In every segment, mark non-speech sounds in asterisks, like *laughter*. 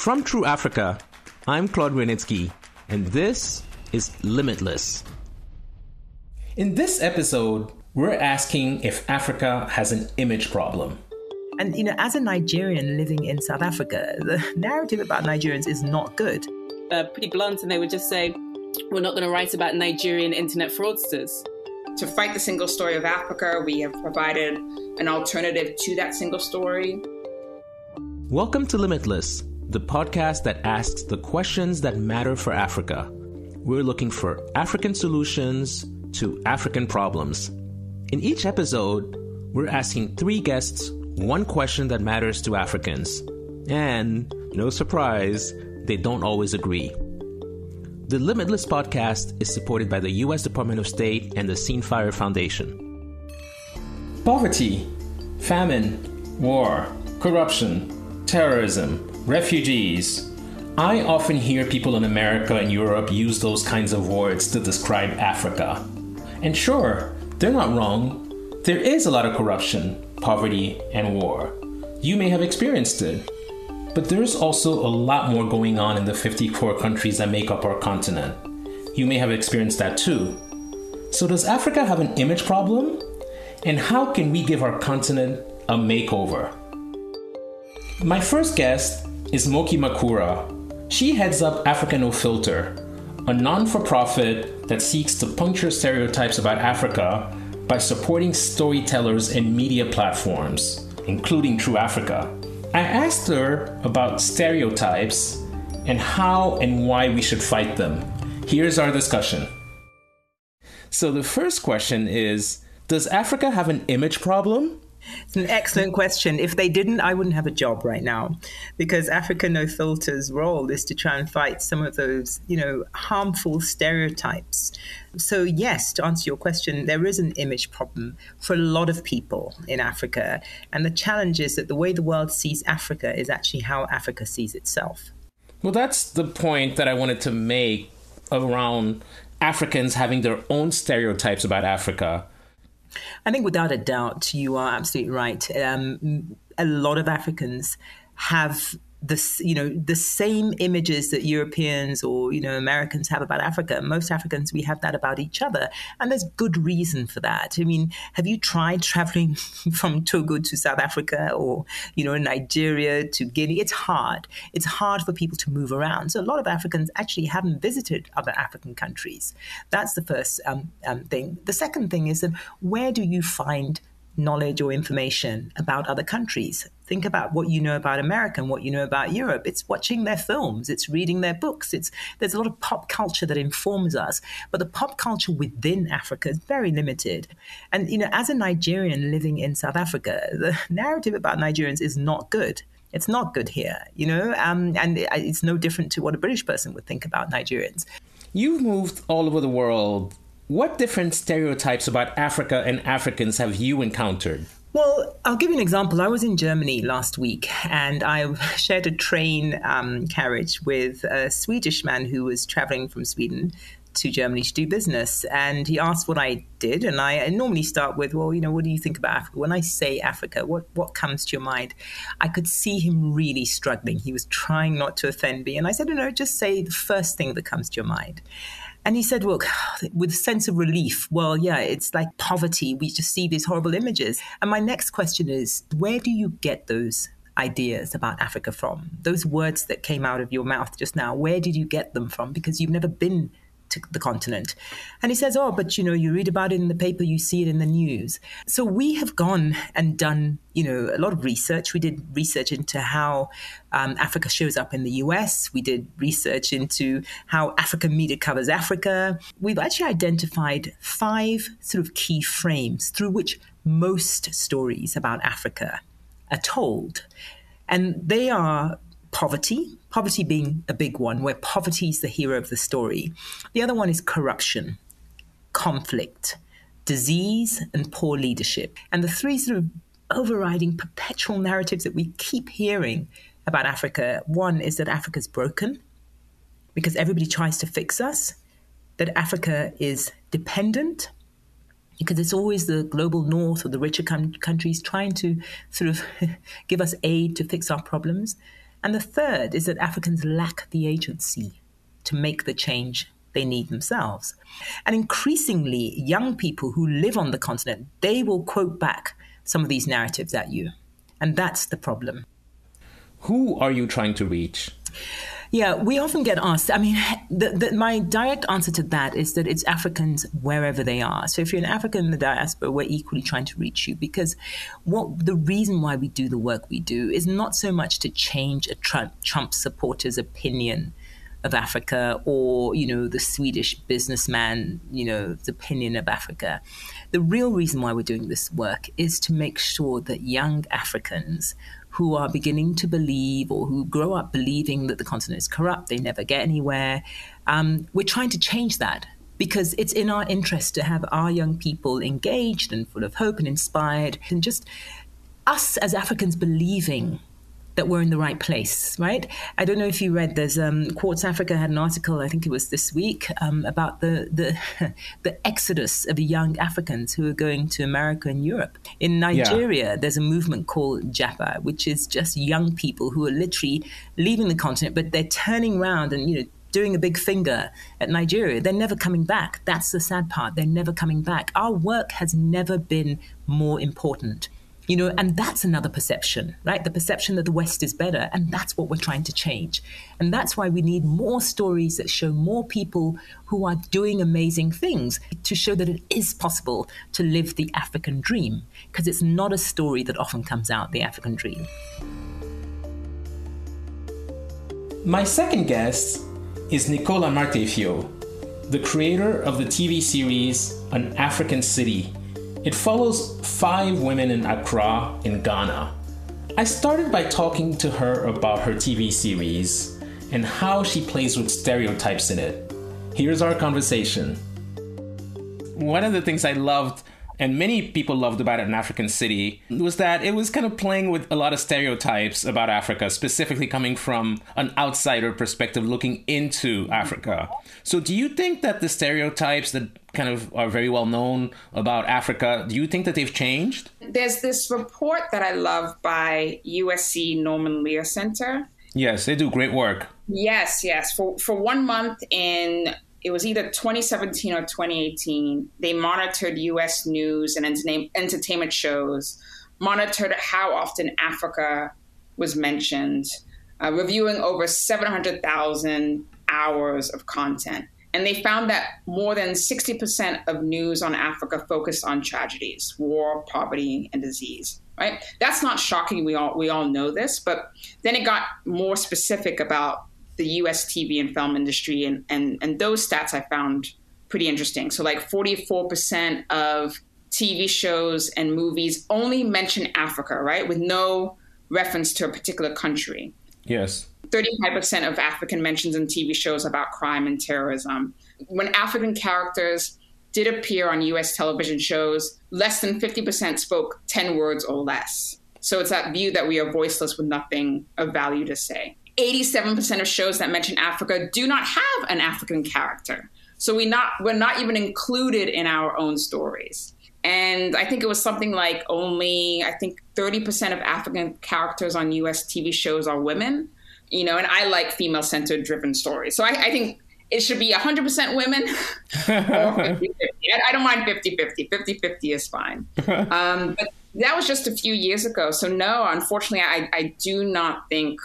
From True Africa, I'm Claude Grunitzky, and this is Limitless. In this episode, we're asking if Africa has an image problem. And, you know, as a Nigerian living in South Africa, the narrative about Nigerians is not good. Uh, pretty blunt, and they would just say, we're not going to write about Nigerian internet fraudsters. To fight the single story of Africa, we have provided an alternative to that single story. Welcome to Limitless, the podcast that asks the questions that matter for Africa. We're looking for African solutions to African problems. In each episode, we're asking three guests one question that matters to Africans. And, no surprise, they don't always agree. The Limitless podcast is supported by the U.S. Department of State and the Scene Fire Foundation. Poverty, famine, war, corruption, terrorism, refugees. I often hear people in America and Europe use those kinds of words to describe Africa. And sure, they're not wrong. There is a lot of corruption, poverty, and war. You may have experienced it. But there's also a lot more going on in the 54 countries that make up our continent. You may have experienced that too. So, does Africa have an image problem? And how can we give our continent a makeover? My first guest is Moky Makura. She heads up Africa No Filter, a non for profit that seeks to puncture stereotypes about Africa by supporting storytellers and media platforms, including True Africa. I asked her about stereotypes and how and why we should fight them. Here's our discussion. So, the first question is Does Africa have an image problem? It's an excellent question. If they didn't, I wouldn't have a job right now because Africa No Filter's role is to try and fight some of those, you know, harmful stereotypes. So, yes, to answer your question, there is an image problem for a lot of people in Africa. And the challenge is that the way the world sees Africa is actually how Africa sees itself. Well, that's the point that I wanted to make around Africans having their own stereotypes about Africa I think without a doubt, you are absolutely right. Um, a lot of Africans have the you know the same images that Europeans or you know Americans have about Africa. Most Africans we have that about each other, and there's good reason for that. I mean, have you tried traveling *laughs* from Togo to South Africa or you know Nigeria to Guinea? It's hard. It's hard for people to move around. So a lot of Africans actually haven't visited other African countries. That's the first um, um, thing. The second thing is that where do you find knowledge or information about other countries. Think about what you know about America and what you know about Europe. It's watching their films, it's reading their books. It's there's a lot of pop culture that informs us, but the pop culture within Africa is very limited. And you know, as a Nigerian living in South Africa, the *laughs* narrative about Nigerians is not good. It's not good here, you know, um, and it's no different to what a British person would think about Nigerians. You've moved all over the world what different stereotypes about Africa and Africans have you encountered? Well, I'll give you an example. I was in Germany last week and I *laughs* shared a train um, carriage with a Swedish man who was traveling from Sweden to Germany to do business. And he asked what I did. And I, I normally start with, well, you know, what do you think about Africa? When I say Africa, what, what comes to your mind? I could see him really struggling. He was trying not to offend me. And I said, no, no, just say the first thing that comes to your mind. And he said, Look, with a sense of relief, well, yeah, it's like poverty. We just see these horrible images. And my next question is where do you get those ideas about Africa from? Those words that came out of your mouth just now, where did you get them from? Because you've never been to the continent. And he says, Oh, but you know, you read about it in the paper, you see it in the news. So we have gone and done, you know, a lot of research. We did research into how um, Africa shows up in the US. We did research into how African media covers Africa. We've actually identified five sort of key frames through which most stories about Africa are told. And they are poverty, poverty being a big one, where poverty is the hero of the story. The other one is corruption, conflict, disease, and poor leadership. And the three sort of overriding perpetual narratives that we keep hearing about Africa one is that Africa's broken because everybody tries to fix us, that Africa is dependent because it's always the global north or the richer com- countries trying to sort of *laughs* give us aid to fix our problems And the third is that Africans lack the agency to make the change they need themselves. And increasingly, young people who live on the continent, they will quote back some of these narratives at you. And that's the problem. Who are you trying to reach? Yeah, we often get asked. I mean, the, the, my direct answer to that is that it's Africans wherever they are. So if you're an African in the diaspora, we're equally trying to reach you because what the reason why we do the work we do is not so much to change a Trump, Trump supporter's opinion of Africa or, you know, the Swedish businessman, you know, the opinion of Africa. The real reason why we're doing this work is to make sure that young Africans who are beginning to believe or who grow up believing that the continent is corrupt, they never get anywhere. Um, we're trying to change that because it's in our interest to have our young people engaged and full of hope and inspired and just us as Africans believing that we're in the right place, right? I don't know if you read. There's um, Quartz Africa had an article, I think it was this week, um, about the the *laughs* the exodus of young Africans who are going to America and Europe. In Nigeria, yeah. there's a movement called Japa, which is just young people who are literally leaving the continent, but they're turning around and you know doing a big finger at Nigeria. They're never coming back. That's the sad part. They're never coming back. Our work has never been more important you know and that's another perception right? The perception that the west is better and that's what we're trying to change. And that's why we need more stories that show more people who are doing amazing things to show that it is possible to live the african dream because it's not a story that often comes out the african dream. My second guest is Nicole Amartiefio the creator of the tv series an african city it follows five women in Accra, in Ghana. I started by talking to her about her TV series and how she plays with stereotypes in it. Here's our conversation. One of the things I loved and many people loved about it in African City was that it was kind of playing with a lot of stereotypes about Africa, specifically coming from an outsider perspective looking into Africa. So, do you think that the stereotypes that kind of are very well known about Africa, do you think that they've changed? There's this report that I love by USC Norman Lear Center. Yes, they do great work. Yes, yes. For for one month in it was either 2017 or 2018. They monitored U.S. news and entertainment shows, monitored how often Africa was mentioned, uh, reviewing over 700,000 hours of content. And they found that more than 60% of news on Africa focused on tragedies, war, poverty, and disease. Right? That's not shocking. We all we all know this, but then it got more specific about the US TV and film industry. And, and, and those stats I found pretty interesting. So, like 44% of TV shows and movies only mention Africa, right? With no reference to a particular country. Yes. 35% of African mentions in TV shows about crime and terrorism. When African characters did appear on US television shows, less than 50% spoke 10 words or less. So it's that view that we are voiceless with nothing of value to say. 87% of shows that mention Africa do not have an African character. So we not we're not even included in our own stories. And I think it was something like only I think 30% of African characters on US TV shows are women. You know, and I like female centered driven stories. So I, I think it should be 100% women or *laughs* 50 I don't mind 50 50. 50 50 is fine. *laughs* Um, but that was just a few years ago. So, no, unfortunately, I, I do not think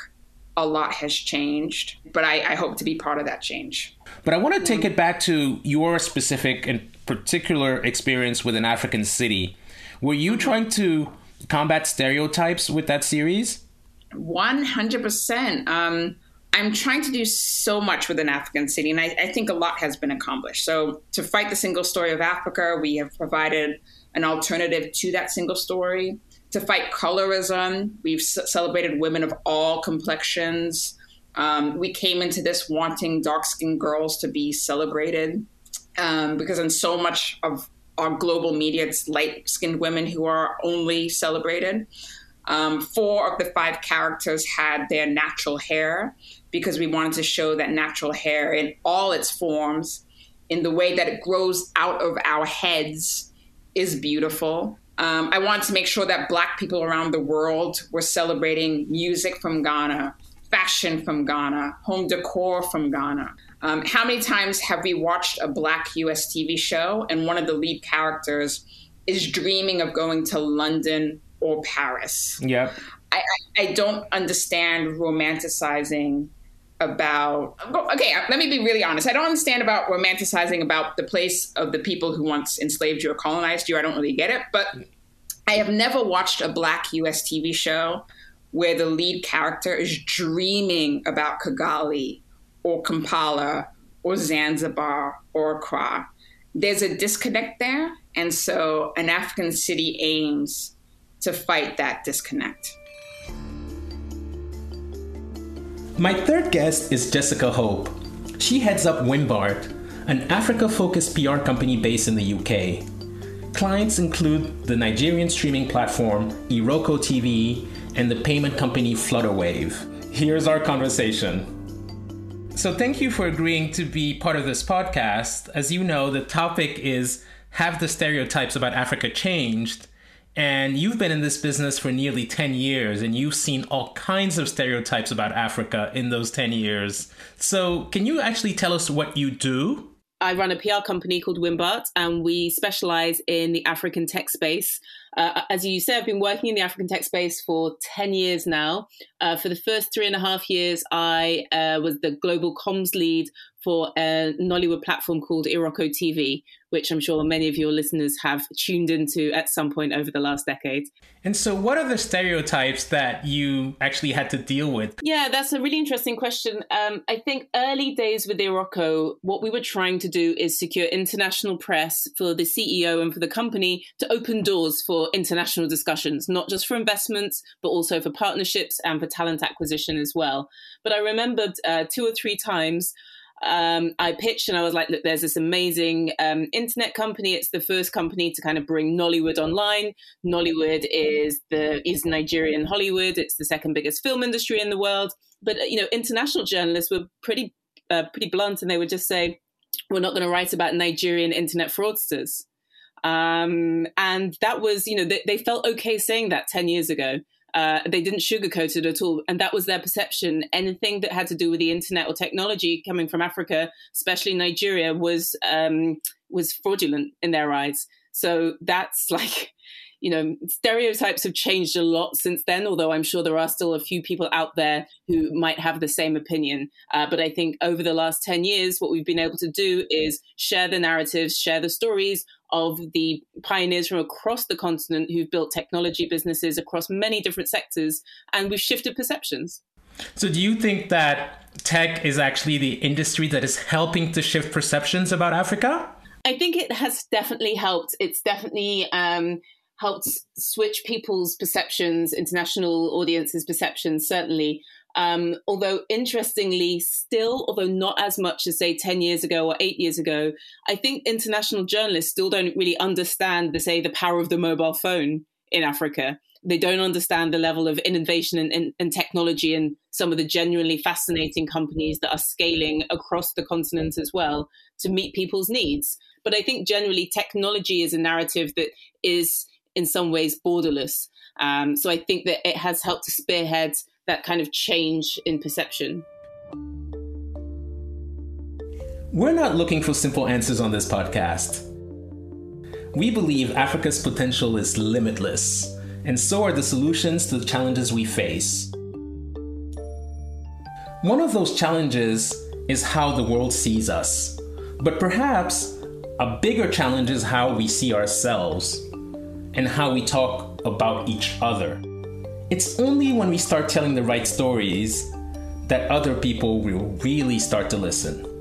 a lot has changed, but I, I, hope to be part of that change. But I want to take it back to your specific and particular experience with an African city. Were you trying to combat stereotypes with that series? 100%. Um, I'm trying to do so much with an African city, and I, I think a lot has been accomplished. So, to fight the single story of Africa, we have provided an alternative to that single story to fight colorism. We've c- celebrated women of all complexions. Um, we came into this wanting dark skinned girls to be celebrated um, because in so much of our global media, it's light skinned women who are only celebrated. Um, four of the five characters had their natural hair because we wanted to show that natural hair in all its forms, in the way that it grows out of our heads, is beautiful. Um, I wanted to make sure that Black people around the world were celebrating music from Ghana, fashion from Ghana, home decor from Ghana. Um, how many times have we watched a Black US TV show and one of the lead characters is dreaming of going to London or Paris? Yeah. I, I, I don't understand romanticizing about okay uh, let me be really honest. I don't understand about romanticizing about the place of the people who once enslaved you or colonized you. I don't really get it but i have never watched a black us tv show where the lead character is dreaming about kigali or kampala or zanzibar or accra. There's a disconnect there and so an african city aims to fight that disconnect My third guest is Jessica Hope. She heads up Wimbart, an Africa focused PR company based in the UK. Clients include the Nigerian streaming platform Iroko TV and the payment company Flutterwave. Here's our conversation. So, thank you for agreeing to be part of this podcast. As you know, the topic is Have the stereotypes about Africa changed? And you've been in this business for nearly 10 years and you've seen all kinds of stereotypes about Africa in those 10 years. So, can you actually tell us what you do? I run a PR company called Wimbart, and we specialize in the African tech space. Uh, as you say, I've been working in the African tech space for 10 years now. Uh, for the first three and a half years, I uh, was the global comms lead for a Nollywood platform called Iroko TV, which I'm sure many of your listeners have tuned into at some point over the last decade. And so, what are the stereotypes that you actually had to deal with? Yeah, that's a really interesting question. Um, I think early days with Iroko, what we were trying to do is secure international press for the CEO and for the company to open doors for international discussions, not just for investments, but also for partnerships and for talent acquisition as well. But I remembered uh, two or three times um, I pitched and I was like, look, there's this amazing um, internet company. It's the first company to kind of bring Nollywood online. Nollywood is the is Nigerian Hollywood. It's the second biggest film industry in the world. But you know, international journalists were pretty uh, pretty blunt, and they would just say, "We're not going to write about Nigerian internet fraudsters." Um, and that was, you know, they, they felt okay saying that ten years ago. Uh, they didn't sugarcoat it at all. And that was their perception. Anything that had to do with the internet or technology coming from Africa, especially Nigeria, was um, was fraudulent in their eyes. So that's *laughs* like, you know, stereotypes have changed a lot since then, although I'm sure there are still a few people out there who might have the same opinion. Uh, but I think over the last 10 years, what we've been able to do is share the narratives, share the stories of the pioneers from across the continent who've built technology businesses across many different sectors, and we've shifted perceptions. So, do you think that tech is actually the industry that is helping to shift perceptions about Africa? I think it has definitely helped. It's definitely um, helped switch people's perceptions, international audiences' perceptions, certainly. Um, although interestingly, still, although not as much as say 10 years ago or eight years ago, I think international journalists still don't really understand the say the power of the mobile phone in Africa. They don't understand the level of innovation and, and, and technology and some of the genuinely fascinating companies that are scaling across the continent as well to meet people's needs. But I think generally technology is a narrative that is in some ways borderless. Um, so I think that it has helped to spearhead that kind of change in perception. We're not looking for simple answers on this podcast. We believe Africa's potential is limitless, and so are the solutions to the challenges we face. One of those challenges is how the world sees us, but perhaps a bigger challenge is how we see ourselves and how we talk about each other. It's only when we start telling the right stories that other people will really start to listen.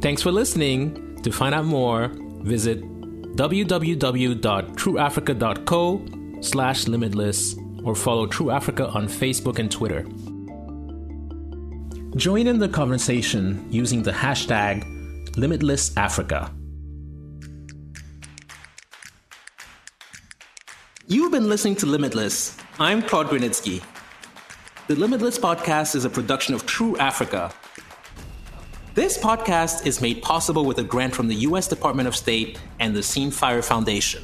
Thanks for listening. To find out more, visit www.trueafrica.co slash limitless or follow True Africa on Facebook and Twitter. Join in the conversation using the hashtag LimitlessAfrica. You've been listening to Limitless. I'm Claude Grunitzky. The Limitless podcast is a production of True Africa. This podcast is made possible with a grant from the U.S. Department of State and the Scene Fire Foundation.